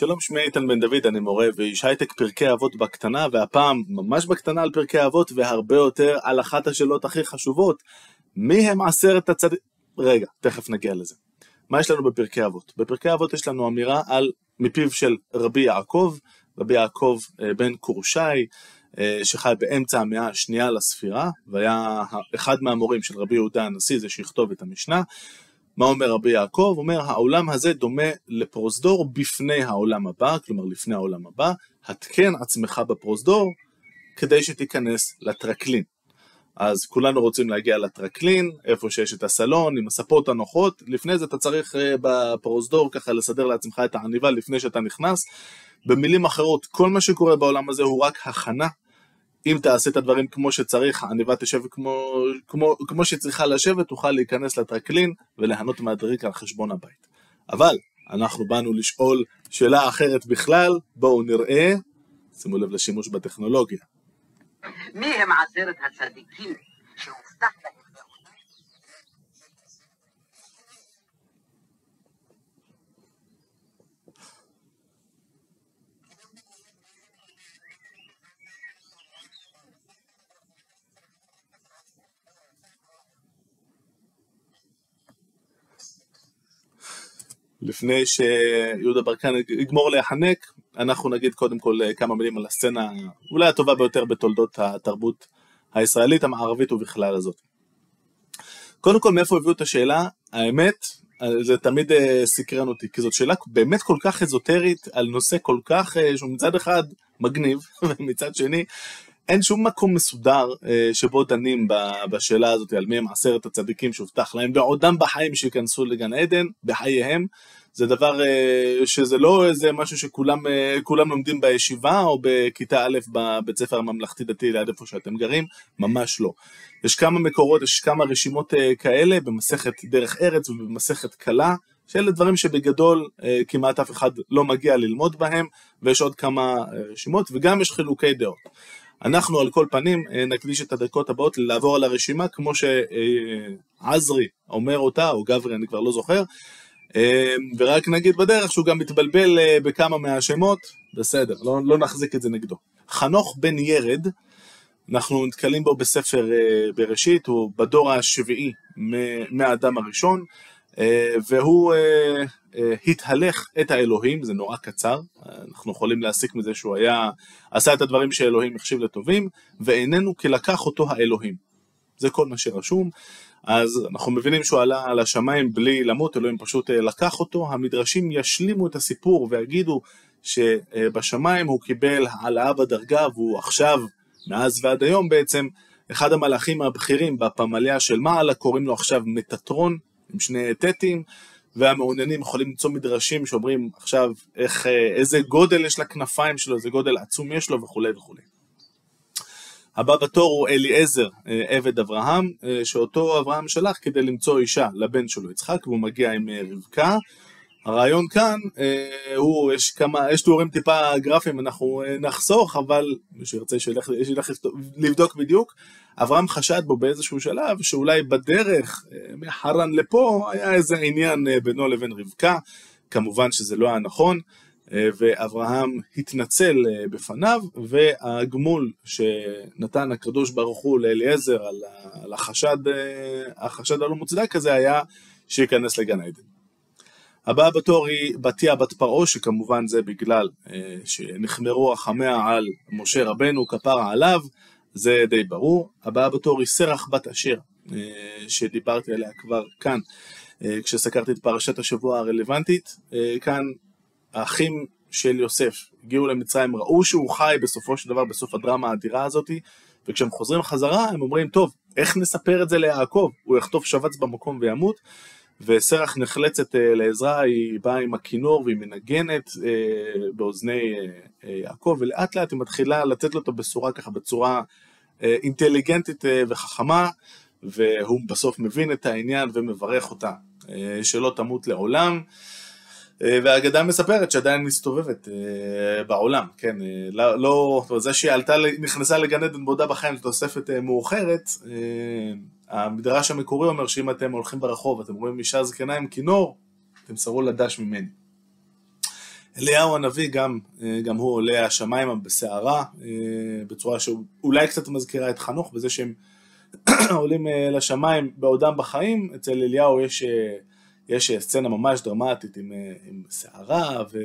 שלום, שמי איתן בן דוד, אני מורה ואיש הייטק פרקי אבות בקטנה, והפעם ממש בקטנה על פרקי אבות, והרבה יותר על אחת השאלות הכי חשובות, מי הם עשרת הצד... רגע, תכף נגיע לזה. מה יש לנו בפרקי אבות? בפרקי אבות יש לנו אמירה על מפיו של רבי יעקב, רבי יעקב אה, בן קורשי, אה, שחי באמצע המאה השנייה לספירה, והיה אחד מהמורים של רבי יהודה הנשיא, זה שיכתוב את המשנה. מה אומר רבי יעקב? אומר העולם הזה דומה לפרוזדור בפני העולם הבא, כלומר לפני העולם הבא, התקן עצמך בפרוזדור כדי שתיכנס לטרקלין. אז כולנו רוצים להגיע לטרקלין, איפה שיש את הסלון עם הספות הנוחות, לפני זה אתה צריך אה, בפרוזדור ככה לסדר לעצמך את העניבה לפני שאתה נכנס. במילים אחרות, כל מה שקורה בעולם הזה הוא רק הכנה אם תעשה את הדברים כמו שצריך, העניבה תשב כמו, כמו, כמו שצריכה לשבת, תוכל להיכנס לטרקלין וליהנות מהדריק על חשבון הבית. אבל אנחנו באנו לשאול שאלה אחרת בכלל, בואו נראה, שימו לב לשימוש בטכנולוגיה. מי הם עשרת הצדיקים שהובטח להם לפני שיהודה ברקן יגמור להיחנק, אנחנו נגיד קודם כל כמה מילים על הסצנה אולי הטובה ביותר בתולדות התרבות הישראלית המערבית ובכלל הזאת. קודם כל מאיפה הביאו את השאלה? האמת, זה תמיד אה, סקרן אותי, כי זאת שאלה באמת כל כך אזוטרית על נושא כל כך, אה, שהוא מצד אחד מגניב, ומצד שני אין שום מקום מסודר אה, שבו דנים בשאלה הזאת על מי הם עשרת הצדיקים שהובטח להם בעודם בחיים שייכנסו לגן עדן, בחייהם. זה דבר אה, שזה לא איזה משהו שכולם אה, לומדים בישיבה או בכיתה א' בבית ספר הממלכתי דתי ליד איפה שאתם גרים, ממש לא. יש כמה מקורות, יש כמה רשימות כאלה במסכת דרך ארץ ובמסכת קלה. שאלה דברים שבגדול כמעט אף אחד לא מגיע ללמוד בהם, ויש עוד כמה רשימות, וגם יש חילוקי דעות. אנחנו על כל פנים אה, נקדיש את הדקות הבאות לעבור על הרשימה כמו שעזרי אומר אותה, או גברי, אני כבר לא זוכר, אה, ורק נגיד בדרך שהוא גם מתבלבל אה, בכמה מהשמות, בסדר, לא, לא נחזיק את זה נגדו. חנוך בן ירד, אנחנו נתקלים בו בספר בראשית, הוא בדור השביעי מהאדם הראשון, והוא התהלך את האלוהים, זה נורא קצר, אנחנו יכולים להסיק מזה שהוא היה, עשה את הדברים שאלוהים החשיב לטובים, ואיננו כי לקח אותו האלוהים. זה כל מה שרשום, אז אנחנו מבינים שהוא עלה על השמיים בלי למות, אלוהים פשוט אה, לקח אותו, המדרשים ישלימו את הסיפור ויגידו שבשמיים הוא קיבל העלאה בדרגה והוא עכשיו, מאז ועד היום בעצם, אחד המלאכים הבכירים בפמליה של מעלה, קוראים לו עכשיו מטטרון, עם שני טטים, והמעוניינים יכולים למצוא מדרשים שאומרים עכשיו איך, אה, איזה גודל יש לכנפיים שלו, איזה גודל עצום יש לו וכולי וכולי. הבא בתור הוא אליעזר, אה, עבד אברהם, אה, שאותו אברהם שלח כדי למצוא אישה לבן שלו יצחק, והוא מגיע עם רבקה. הרעיון כאן הוא, יש כמה, יש תיאורים טיפה גרפיים, אנחנו נחסוך, אבל מי שירצה שילך, שילך לבדוק בדיוק. אברהם חשד בו באיזשהו שלב שאולי בדרך אה, מחרן לפה היה איזה עניין אה, בינו לבין רבקה, כמובן שזה לא היה נכון, אה, ואברהם התנצל בפניו, והגמול שנתן הקדוש ברוך הוא לאליעזר על החשד, החשד הלא מוצדק הזה היה שייכנס לגן עדן. הבאה בתור היא בתיה בת פרעה, שכמובן זה בגלל שנחמרו רחמיה על משה רבנו, כפרה עליו, זה די ברור. הבאה בתור היא סרח בת אשר, אה, שדיברתי עליה כבר כאן, אה, כשסקרתי את פרשת השבוע הרלוונטית. אה, כאן האחים של יוסף הגיעו למצרים, ראו שהוא חי בסופו של דבר, בסוף הדרמה האדירה הזאתי, וכשהם חוזרים חזרה הם אומרים, טוב, איך נספר את זה ליעקב? הוא יחטוף שבץ במקום וימות. וסרח נחלצת לעזרה, היא באה עם הכינור והיא מנגנת באוזני יעקב, ולאט לאט היא מתחילה לתת לו את הבשורה ככה בצורה אינטליגנטית וחכמה, והוא בסוף מבין את העניין ומברך אותה, שלא תמות לעולם. והאגדה מספרת שעדיין מסתובבת בעולם, כן, לא, לא זה שהיא עלתה, נכנסה לגן עדן בעודה בחיים, זו תוספת מאוחרת, המדרש המקורי אומר שאם אתם הולכים ברחוב, אתם רואים אישה זקנה עם כינור, תמסרו לדש ממני. אליהו הנביא גם, גם הוא עולה השמיימה בסערה, בצורה שאולי קצת מזכירה את חנוך, בזה שהם עולים לשמיים בעודם בחיים, אצל אליהו יש, יש סצנה ממש דרמטית עם, עם סערה ו,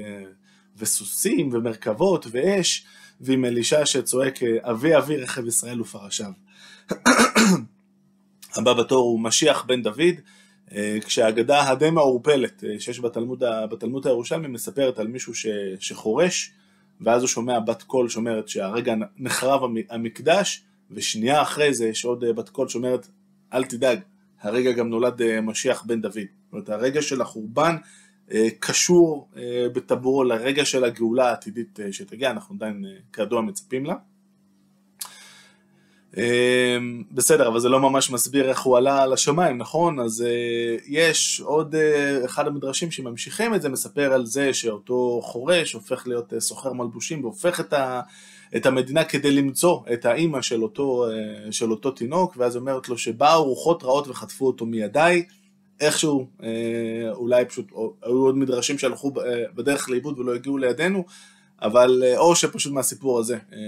וסוסים ומרכבות ואש, ועם אלישע שצועק אבי אבי רכב ישראל ופרשיו. הבא בתור הוא משיח בן דוד, אה, כשהאגדה הדי מעורפלת אה, שיש בתלמוד, בתלמוד הירושלמי מספרת על מישהו ש, שחורש ואז הוא שומע בת קול שאומרת שהרגע נחרב המקדש ושנייה אחרי זה יש עוד אה, בת קול שאומרת אל תדאג, הרגע גם נולד משיח בן דוד. זאת אומרת הרגע של החורבן קשור בטבורו לרגע של הגאולה העתידית שתגיע, אנחנו עדיין כידוע מצפים לה. אמ, בסדר, אבל זה לא ממש מסביר איך הוא עלה לשמיים, נכון? אז uh, יש עוד uh, אחד המדרשים שממשיכים את זה, מספר על זה שאותו חורש הופך להיות uh, סוחר מלבושים והופך את, ה, את המדינה כדי למצוא את האימא של של אותו תינוק, ואז אומרת לו שבאו רוחות רעות וחטפו אותו מידיי, איכשהו, אולי פשוט, היו עוד מדרשים שהלכו בדרך לאיבוד ולא הגיעו לידינו, אבל אה, או שפשוט מהסיפור הזה אה,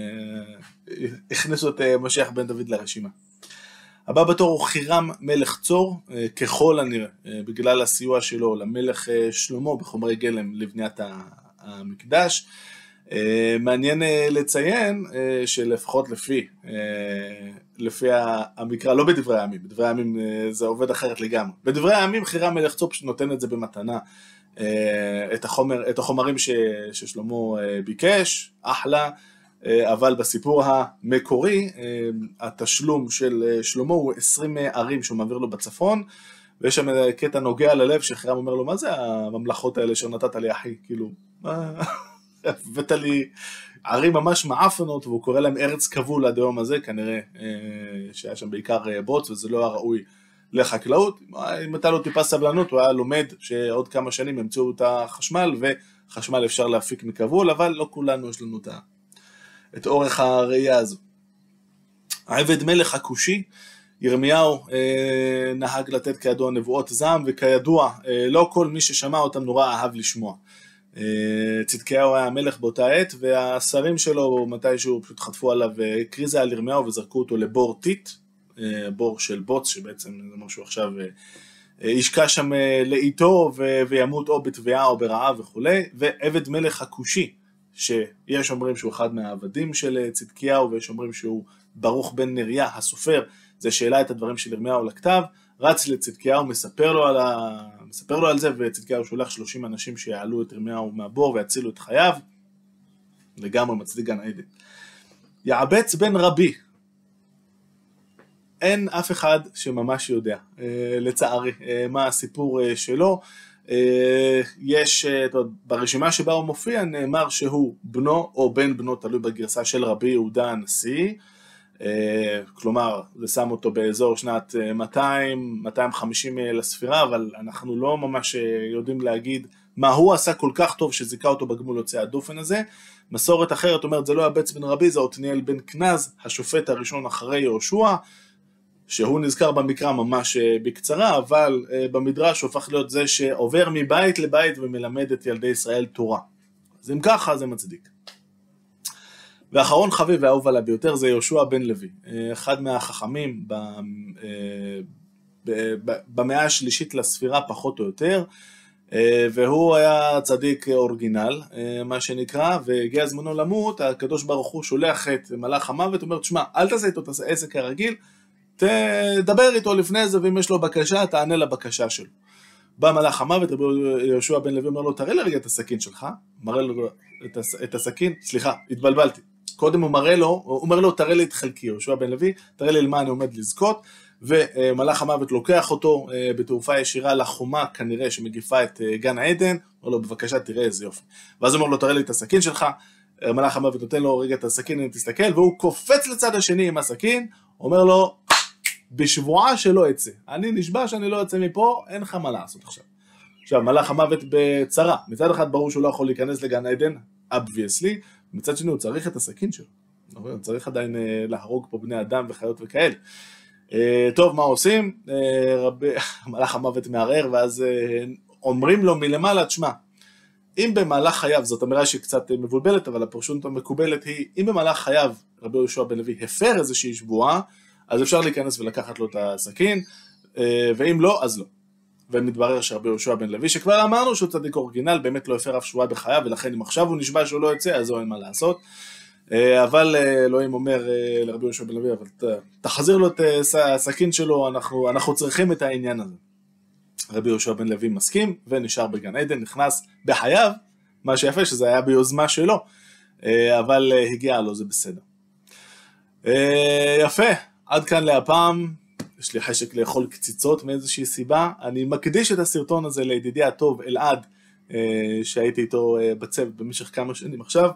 הכניסו את אה, משיח בן דוד לרשימה. הבא בתור הוא חירם מלך צור, ככל הנראה, בגלל הסיוע שלו למלך שלמה בחומרי גלם לבניית המקדש. מעניין לציין שלפחות לפי, לפי המקרא, לא בדברי הימים, בדברי הימים זה עובד אחרת לגמרי. בדברי הימים חירם מלך צור פשוט נותן את זה במתנה את, החומר, את החומרים ש, ששלמה אה, ביקש, אחלה, אה, אבל בסיפור המקורי התשלום של שלמה הוא 20 ערים שהוא מעביר לו בצפון ויש שם קטע נוגע ללב שחרם אומר לו מה זה הממלכות האלה שנתת לי אחי, כאילו, הבאת לי ערים ממש מעפנות והוא קורא להם ארץ כבול עד היום הזה כנראה שהיה שם בעיקר בוץ וזה לא הראוי לחקלאות, אם הייתה לו טיפה סבלנות הוא היה לומד שעוד כמה שנים ימצאו את החשמל וחשמל אפשר להפיק מכבול, אבל לא כולנו יש לנו את אורך הראייה הזו. העבד מלך הכושי, ירמיהו אה, נהג לתת כידוע נבואות זעם, וכידוע אה, לא כל מי ששמע אותם נורא אהב לשמוע. אה, צדקיהו היה המלך באותה עת, והשרים שלו מתישהו פשוט חטפו עליו קריזה על ירמיהו וזרקו אותו לבור טיט, אה, בור של בוץ, שבעצם זה אומר שהוא עכשיו אה, אה, ישקע שם לאיתו וימות או בתביעה או ברעב וכולי, ועבד מלך הכושי, שיש אומרים שהוא אחד מהעבדים של צדקיהו ויש אומרים שהוא ברוך בן נריה הסופר, זה שהעלה את הדברים של ירמיהו לכתב, רץ לצדקיהו, מספר לו על, ה... מספר לו על זה, וצדקיהו שולח 30 אנשים שיעלו את ירמיהו מהבור ויצילו את חייו, לגמרי מצדיק גן עדן. יעבץ בן רבי, אין אף אחד שממש יודע, אה, לצערי, אה, מה הסיפור אה, שלו. יש, ברשימה שבה הוא מופיע נאמר שהוא בנו או בן בנו, תלוי בגרסה של רבי יהודה הנשיא, כלומר זה שם אותו באזור שנת 200, 250 לספירה, אבל אנחנו לא ממש יודעים להגיד מה הוא עשה כל כך טוב שזיכה אותו בגמול יוצא הדופן הזה. מסורת אחרת אומרת זה לא הבץ בן רבי, זה עתניאל בן כנז, השופט הראשון אחרי יהושע. שהוא נזכר במקרא ממש אה, בקצרה, אבל אה, במדרש הוא הפך להיות זה שעובר מבית לבית ומלמד את ילדי ישראל תורה. אז אם ככה זה מצדיק. ואחרון חביב ואהוב עליו ביותר זה יהושע בן לוי, אה, אחד מהחכמים במאה השלישית לספירה פחות או יותר, והוא היה צדיק אורגינל, מה שנקרא, והגיע זמנו למות, הקדוש ברוך הוא שולח את מלאך המוות, אומר, תשמע, אל תעשה איתו תעשה עסק כרגיל, תדבר איתו לפני זה, ואם יש לו בקשה, תענה לבקשה שלו. בא מלאך המוות, יהושע בן לוי אומר לו, תראה לי רגע את הסכין שלך, מראה לו את, הס, את הסכין, סליחה, התבלבלתי. קודם הוא מראה לו, הוא אומר לו, תראה לי את חלקי, יהושע בן לוי, תראה לי למה אני עומד לזכות, ומלאך המוות לוקח אותו אה, בתעופה ישירה לחומה, כנראה שמגיפה את אה, גן העדן, אומר לו, בבקשה, תראה איזה יופי. ואז הוא אומר לו, תראה לי את הסכין שלך, אה, מלאך המוות נותן לו רגע את הסכין, אם תסתכל, והוא קופץ לצד השני עם הסכין, אומר לו, בשבועה שלא אצא. אני נשבע שאני לא אצא מפה, אין לך מה לעשות עכשיו. עכשיו, מלאך המוות בצרה. מצד אחד ברור שהוא לא יכול להיכנס לגן עדן, obviously, מצד שני הוא צריך את הסכין שלו. הוא צריך עדיין אה, להרוג פה בני אדם וחיות וכאלה. אה, טוב, מה עושים? אה, רב... מלאך המוות מערער, ואז אומרים לו מלמעלה, תשמע, אם במהלך חייו, זאת אמירה שהיא קצת מבולבלת, אבל הפרשנות המקובלת היא, אם במהלך חייו רבי יהושע בן לוי הפר איזושהי שבועה, אז אפשר להיכנס ולקחת לו את הסכין, אה, ואם לא, אז לא. ומתברר שרבי יהושע בן לוי, שכבר אמרנו שהוא צדיק אורגינל, באמת לא הפר אף שבועה בחייו, ולכן אם עכשיו הוא נשבע שהוא לא יוצא, אז אין מה לעשות. אה, אבל אה, אלוהים אומר לרבי יהושע בן לוי, אבל תחזיר לו את הסכין שלו, אנחנו, אנחנו צריכים את העניין הזה. רבי יהושע בן לוי מסכים, ונשאר בגן עדן, נכנס בחייו, מה שיפה שזה היה ביוזמה שלו, אבל הגיע לו, זה בסדר. יפה, עד כאן להפעם. יש לי חשק לאכול קציצות מאיזושהי סיבה. אני מקדיש את הסרטון הזה לידידי הטוב אלעד, אה, שהייתי איתו אה, בצוות במשך כמה שנים עכשיו.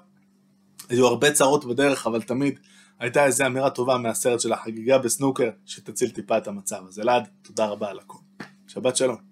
היו הרבה צרות בדרך, אבל תמיד הייתה איזו אמירה טובה מהסרט של החגיגה בסנוקר, שתציל טיפה את המצב. אז אלעד, תודה רבה על הכל. שבת שלום.